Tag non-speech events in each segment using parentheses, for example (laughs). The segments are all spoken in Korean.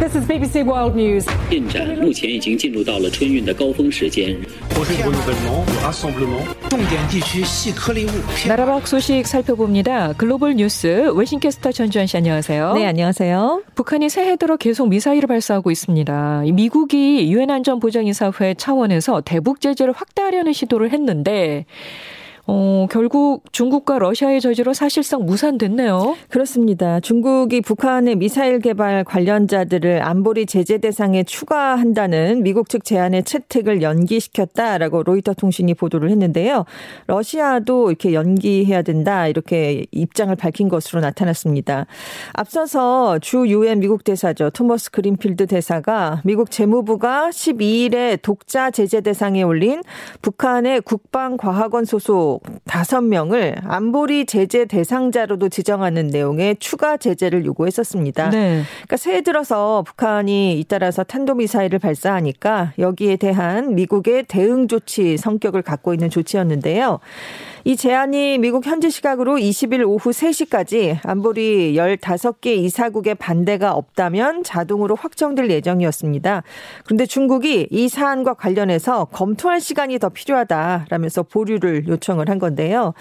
This is BBC World News. 进展目前已经进入到了春运的高峰时间。 나라박 소식 살펴봅니다. 글로벌 뉴스 웨싱캐스터 전주현 씨 안녕하세요. 네, 안녕하세요. 북한이 새해 들어 계속 미사일을 발사하고 있습니다. 미국이 유엔 안전보장이사회 차원에서 대북 제재를 확대하려는 시도를 했는데 어, 결국 중국과 러시아의 저지로 사실상 무산됐네요. 그렇습니다. 중국이 북한의 미사일 개발 관련자들을 안보리 제재 대상에 추가한다는 미국 측 제안의 채택을 연기시켰다라고 로이터 통신이 보도를 했는데요. 러시아도 이렇게 연기해야 된다 이렇게 입장을 밝힌 것으로 나타났습니다. 앞서서 주 유엔 미국 대사죠. 토머스 그린필드 대사가 미국 재무부가 12일에 독자 제재 대상에 올린 북한의 국방과학원 소속 다섯 명을 안보리 제재 대상자로도 지정하는 내용의 추가 제재를 요구했었습니다. 네. 그러니까 새해 들어서 북한이 잇따라서 탄도미사일을 발사하니까 여기에 대한 미국의 대응 조치 성격을 갖고 있는 조치였는데요. 이 제안이 미국 현지 시각으로 20일 오후 3시까지 안보리 15개 이사국의 반대가 없다면 자동으로 확정될 예정이었습니다. 그런데 중국이 이 사안과 관련해서 검토할 시간이 더 필요하다라면서 보류를 요청을 한 건데요.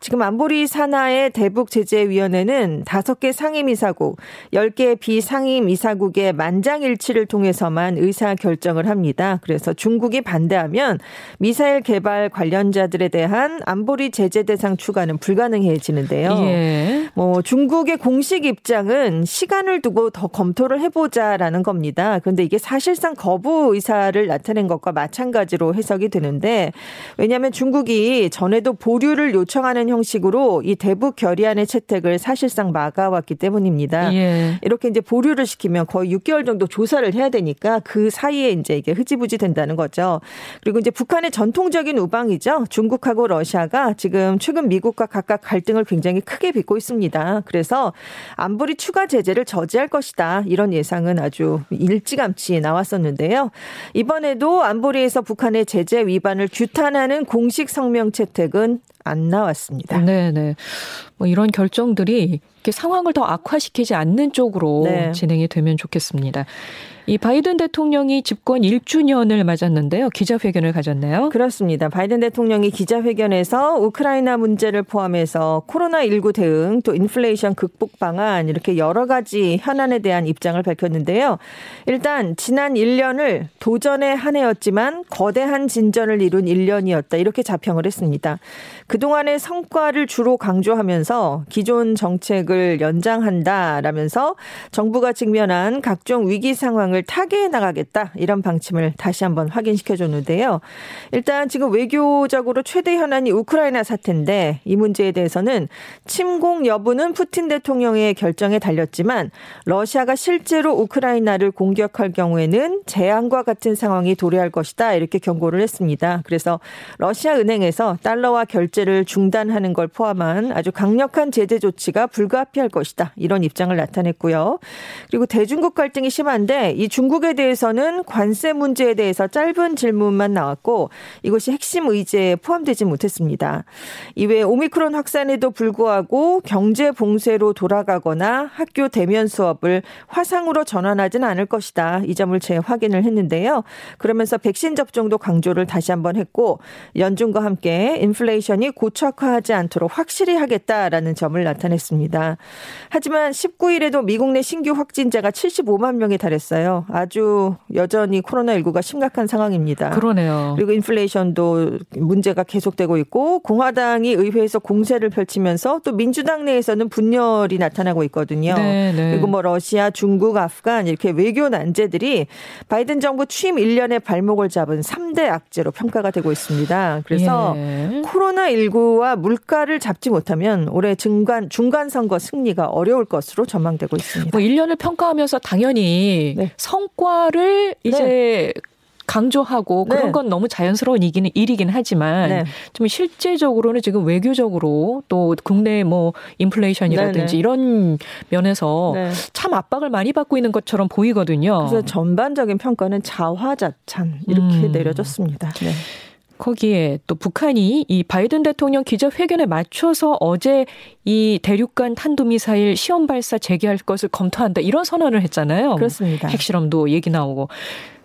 지금 안보리 산하의 대북 제재위원회는 5개 상임 이사국, 10개 비상임 이사국의 만장일치를 통해서만 의사 결정을 합니다. 그래서 중국이 반대하면 미사일 개발 관련자들에 대한 안보리 제재 대상 추가는 불가능해지는데요. 예. 뭐 중국의 공식 입장은 시간을 두고 더 검토를 해보자라는 겁니다. 그런데 이게 사실상 거부 의사를 나타낸 것과 마찬가지로 해석이 되는데 왜냐하면 중국이 전에도 보류를 요청하는 형식으로 이 대북 결의안의 채택을 사실상 막아왔기 때문입니다. 예. 이렇게 이제 보류를 시키면 거의 6개월 정도 조사를 해야 되니까 그 사이에 이제 이게 흐지부지 된다는 거죠. 그리고 이제 북한의 전통적인 우방이죠. 중국하고 러시아가 지금 최근 미국과 각각 갈등을 굉장히 크게 빚고 있습니다. 그래서 안보리 추가 제재를 저지할 것이다. 이런 예상은 아주 일찌감치 나왔었는데요. 이번에도 안보리에서 북한의 제재 위반을 규탄하는 공식 성명 채택은 안 나왔습니다. 네 네. 뭐 이런 결정들이 상황을 더 악화시키지 않는 쪽으로 네. 진행이 되면 좋겠습니다. 이 바이든 대통령이 집권 1주년을 맞았는데요. 기자회견을 가졌네요. 그렇습니다. 바이든 대통령이 기자회견에서 우크라이나 문제를 포함해서 코로나19 대응 또 인플레이션 극복 방안 이렇게 여러 가지 현안에 대한 입장을 밝혔는데요. 일단 지난 1년을 도전의 한 해였지만 거대한 진전을 이룬 1년이었다. 이렇게 자평을 했습니다. 그동안의 성과를 주로 강조하면서 기존 정책을 연장한다라면서 정부가 직면한 각종 위기 상황을 타개해 나가겠다. 이런 방침을 다시 한번 확인시켜 줬는데요. 일단 지금 외교적으로 최대 현안이 우크라이나 사태인데 이 문제에 대해서는 침공 여부는 푸틴 대통령의 결정에 달렸지만 러시아가 실제로 우크라이나를 공격할 경우에는 재앙과 같은 상황이 도래할 것이다. 이렇게 경고를 했습니다. 그래서 러시아 은행에서 달러와 결제를 중단하는 걸 포함한 아주 강력한 제재 조치가 불가 피할 것이다. 이런 입장을 나타냈고요. 그리고 대중국 갈등이 심한데 이 중국에 대해서는 관세 문제에 대해서 짧은 질문만 나왔고 이것이 핵심 의제에 포함되지 못했습니다. 이외에 오미크론 확산에도 불구하고 경제 봉쇄로 돌아가거나 학교 대면 수업을 화상으로 전환하지는 않을 것이다. 이 점을 재확인을 했는데요. 그러면서 백신 접종도 강조를 다시 한번 했고 연준과 함께 인플레이션이 고착화하지 않도록 확실히 하겠다라는 점을 나타냈습니다. 하지만 19일에도 미국 내 신규 확진자가 75만 명에 달했어요. 아주 여전히 코로나19가 심각한 상황입니다. 그러네요. 그리고 인플레이션도 문제가 계속되고 있고 공화당이 의회에서 공세를 펼치면서 또 민주당 내에서는 분열이 나타나고 있거든요. 네, 네. 그리고 뭐 러시아, 중국, 아프간 이렇게 외교 난제들이 바이든 정부 취임 1년에 발목을 잡은 3대 악재로 평가가 되고 있습니다. 그래서 예. 코로나19와 물가를 잡지 못하면 올해 중간 중간 선거 승리가 어려울 것으로 전망되고 있습니다. 뭐 1년을 평가하면서 당연히 네. 성과를 이제 강조하고 그런 네. 건 너무 자연스러운 일이긴, 일이긴 하지만 네. 좀 실제적으로는 지금 외교적으로 또 국내 뭐 인플레이션이라든지 네네. 이런 면에서 네. 참 압박을 많이 받고 있는 것처럼 보이거든요. 그래서 전반적인 평가는 자화자찬 이렇게 음. 내려졌습니다. 네. 거기에 또 북한이 이 바이든 대통령 기자회견에 맞춰서 어제 이 대륙간 탄도미사일 시험 발사 재개할 것을 검토한다 이런 선언을 했잖아요. 그렇습니다. 핵실험도 얘기 나오고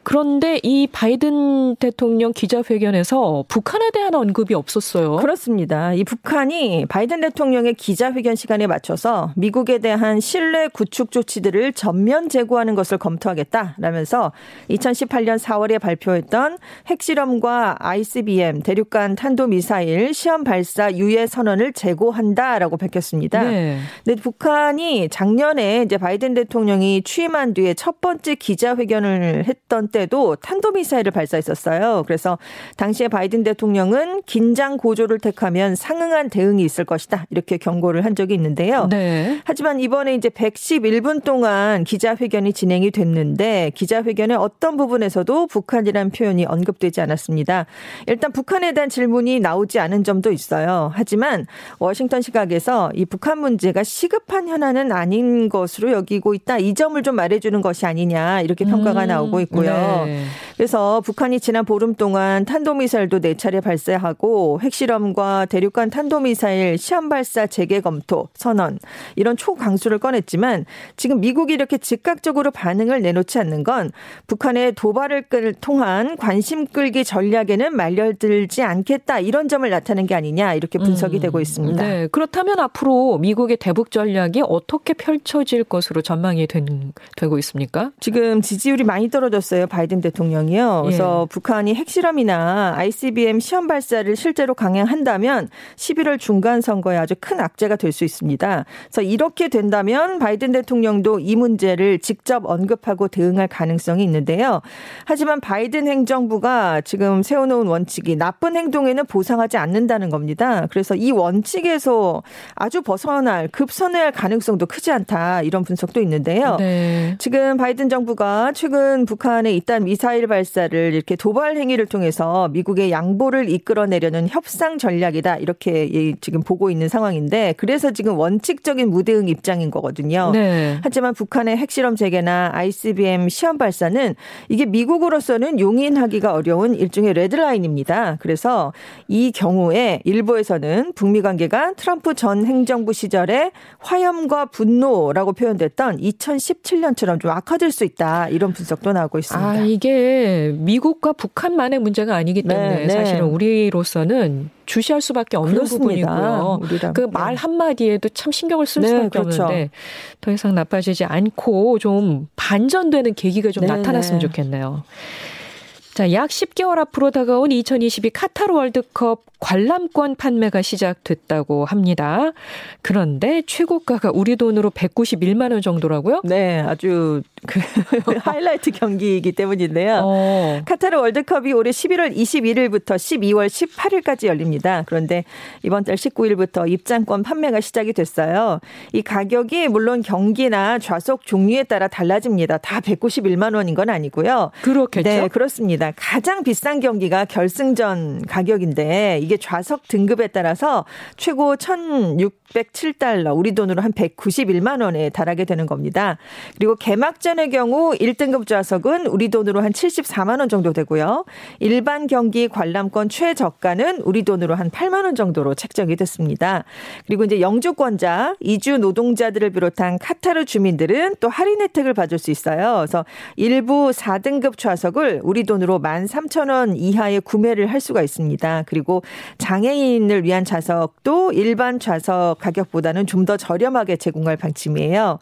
그런데 이 바이든 대통령 기자회견에서 북한에 대한 언급이 없었어요. 그렇습니다. 이 북한이 바이든 대통령의 기자회견 시간에 맞춰서 미국에 대한 신뢰 구축 조치들을 전면 제고하는 것을 검토하겠다라면서 2018년 4월에 발표했던 핵실험과 ICBM 대륙간 탄도미사일 시험 발사 유예 선언을 제고한다라고 밝혔습니다. 네. 근데 북한이 작년에 이제 바이든 대통령이 취임한 뒤에 첫 번째 기자회견을 했던 때 때도 탄도미사일을 발사했었어요. 그래서 당시에 바이든 대통령은 긴장 고조를 택하면 상응한 대응이 있을 것이다. 이렇게 경고를 한 적이 있는데요. 네. 하지만 이번에 이제 111분 동안 기자회견이 진행이 됐는데 기자회견의 어떤 부분에서도 북한이라는 표현이 언급되지 않았습니다. 일단 북한에 대한 질문이 나오지 않은 점도 있어요. 하지만 워싱턴 시각에서 이 북한 문제가 시급한 현안은 아닌 것으로 여기고 있다. 이 점을 좀 말해주는 것이 아니냐 이렇게 평가가 음, 나오고 있고요. 네. 네. 그래서 북한이 지난 보름 동안 탄도미사일도 네 차례 발사하고 핵실험과 대륙간 탄도미사일 시험 발사 재개 검토 선언 이런 초강수를 꺼냈지만 지금 미국이 이렇게 즉각적으로 반응을 내놓지 않는 건 북한의 도발을 끌 통한 관심 끌기 전략에는 말려들지 않겠다 이런 점을 나타낸 게 아니냐 이렇게 분석이 음, 되고 있습니다. 네. 그렇다면 앞으로 미국의 대북 전략이 어떻게 펼쳐질 것으로 전망이 된, 되고 있습니까? 지금 지지율이 많이 떨어졌어요. 바이든 대통령이요. 그래서 예. 북한이 핵실험이나 ICBM 시험 발사를 실제로 강행한다면 11월 중간 선거에 아주 큰 악재가 될 수 있습니다. 그래서 이렇게 된다면 바이든 대통령도 이 문제를 직접 언급하고 대응할 가능성이 있는데요. 하지만 바이든 행정부가 지금 세워놓은 원칙이 나쁜 행동에는 보상하지 않는다는 겁니다. 그래서 이 원칙에서 아주 벗어날 급선회할 가능성도 크지 않다 이런 분석도 있는데요. 네. 지금 바이든 정부가 최근 북한에 일단 미사일 발사를 이렇게 도발 행위를 통해서 미국의 양보를 이끌어내려는 협상 전략이다 이렇게 지금 보고 있는 상황인데 그래서 지금 원칙적인 무대응 입장인 거거든요. 네. 하지만 북한의 핵실험 재개나 ICBM 시험 발사는 이게 미국으로서는 용인하기가 어려운 일종의 레드라인입니다. 그래서 이 경우에 일부에서는 북미 관계가 트럼프 전 행정부 시절에 화염과 분노라고 표현됐던 2017년처럼 좀 악화될 수 있다 이런 분석도 나오고 있습니다. 아, 이게 미국과 북한만의 문제가 아니기 네, 때문에 네, 네. 사실은 우리로서는 주시할 수밖에 없는 그렇습니다. 부분이고요. 그 말 한마디에도 참 신경을 쓸 네, 수밖에 그렇죠. 없는데 더 이상 나빠지지 않고 좀 반전되는 계기가 좀 네, 나타났으면 좋겠네요. 자, 약 10개월 앞으로 다가온 2022 카타르 월드컵 관람권 판매가 시작됐다고 합니다. 그런데 최고가가 우리 돈으로 191만 원 정도라고요? 네, 아주 그 (laughs) 하이라이트 경기이기 때문인데요. 어. 카타르 월드컵이 올해 11월 21일부터 12월 18일까지 열립니다. 그런데 이번 달 19일부터 입장권 판매가 시작이 됐어요. 이 가격이 물론 경기나 좌석 종류에 따라 달라집니다. 다 191만 원인 건 아니고요. 그렇겠죠. 네, 그렇습니다. 가장 비싼 경기가 결승전 가격인데 이게 좌석 등급에 따라서 최고 1,607달러, 우리 돈으로 한 191만 원에 달하게 되는 겁니다. 그리고 개막전의 경우 1등급 좌석은 우리 돈으로 한 74만 원 정도 되고요. 일반 경기 관람권 최저가는 우리 돈으로 한 8만 원 정도로 책정이 됐습니다. 그리고 이제 영주권자, 이주 노동자들을 비롯한 카타르 주민들은 또 할인 혜택을 받을 수 있어요. 그래서 일부 4등급 좌석을 우리 돈으로 13,000원 이하에 구매를 할 수가 있습니다. 그리고 장애인을 위한 좌석도 일반 좌석 가격보다는 좀 더 저렴하게 제공할 방침이에요.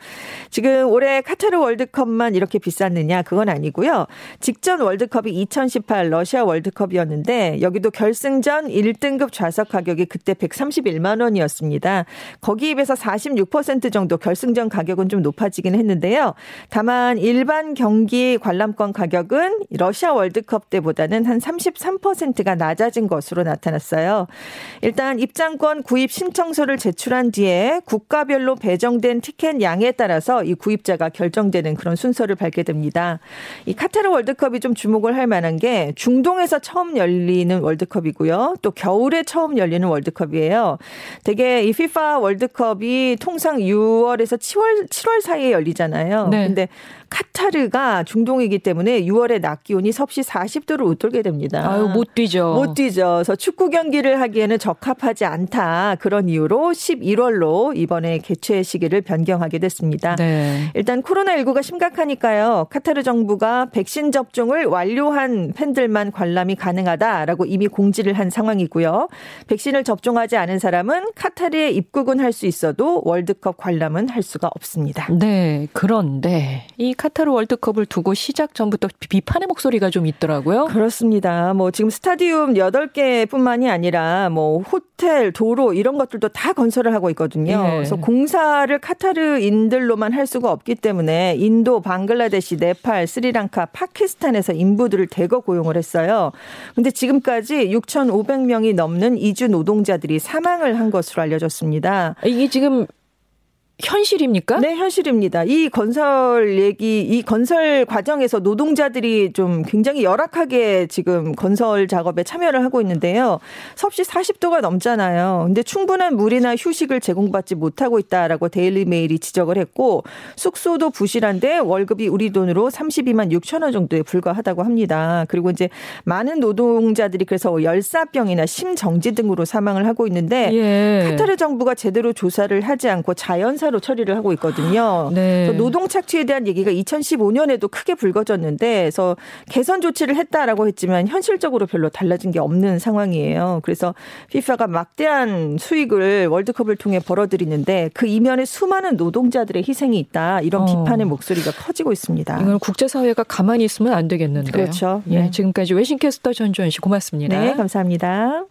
지금 올해 카타르 월드컵만 이렇게 비쌌느냐 그건 아니고요. 직전 월드컵이 2018 러시아 월드컵이었는데 여기도 결승전 1등급 좌석 가격이 그때 131만 원이었습니다. 거기에 비해서 46% 정도 결승전 가격은 좀 높아지긴 했는데요. 다만 일반 경기 관람권 가격은 러시아 월드컵 때보다는 한 33%가 낮아진 것으로 나타났어 요. 있어요. 일단 입장권 구입 신청서를 제출한 뒤에 국가별로 배정된 티켓 양에 따라서 이 구입자가 결정되는 그런 순서를 밟게 됩니다. 이 카타르 월드컵이 좀 주목을 할 만한 게 중동에서 처음 열리는 월드컵이고요. 또 겨울에 처음 열리는 월드컵이에요. 되게 이 FIFA 월드컵이 통상 6월에서 7월 7월 사이에 열리잖아요. 네. 근데 카타르가 중동이기 때문에 6월에 낮 기온이 섭씨 40도를 웃돌게 됩니다. 아유, 못 뛰죠. 못 뛰죠. 그래서 축구 경기를 하기에는 적합하지 않다. 그런 이유로 11월로 이번에 개최 시기를 변경하게 됐습니다. 네. 일단 코로나19가 심각하니까요. 카타르 정부가 백신 접종을 완료한 팬들만 관람이 가능하다라고 이미 공지를 한 상황이고요. 백신을 접종하지 않은 사람은 카타르에 입국은 할 수 있어도 월드컵 관람은 할 수가 없습니다. 네. 그런데 이 카타르 월드컵을 두고 시작 전부터 비판의 목소리가 좀 있더라고요. 그렇습니다. 뭐 지금 스타디움 8개뿐만이 아니라 뭐 호텔, 도로 이런 것들도 다 건설을 하고 있거든요. 네. 그래서 공사를 카타르인들로만 할 수가 없기 때문에 인도, 방글라데시, 네팔, 스리랑카, 파키스탄에서 인부들을 대거 고용을 했어요. 근데 지금까지 6,500명이 넘는 이주 노동자들이 사망을 한 것으로 알려졌습니다. 이게 지금 현실입니까? 네, 현실입니다. 이 건설 얘기, 이 건설 과정에서 노동자들이 좀 굉장히 열악하게 지금 건설 작업에 참여를 하고 있는데요. 섭씨 40도가 넘잖아요. 근데 충분한 물이나 휴식을 제공받지 못하고 있다라고 데일리 메일이 지적을 했고 숙소도 부실한데 월급이 우리 돈으로 32만 6천 원 정도에 불과하다고 합니다. 그리고 이제 많은 노동자들이 그래서 열사병이나 심정지 등으로 사망을 하고 있는데 예. 카타르 정부가 제대로 조사를 하지 않고 자연사 형사로 처리를 하고 있거든요. 네. 노동 착취에 대한 얘기가 2015년에도 크게 불거졌는데 그래서 개선 조치를 했다라고 했지만 현실적으로 별로 달라진 게 없는 상황이에요. 그래서 FIFA가 막대한 수익을 월드컵을 통해 벌어들이는데 그 이면에 수많은 노동자들의 희생이 있다. 이런 어. 비판의 목소리가 커지고 있습니다. 이건 국제사회가 가만히 있으면 안 되겠는데요. 그렇죠. 예, 네. 지금까지 외신캐스터 전주현 씨 고맙습니다. 네, 감사합니다.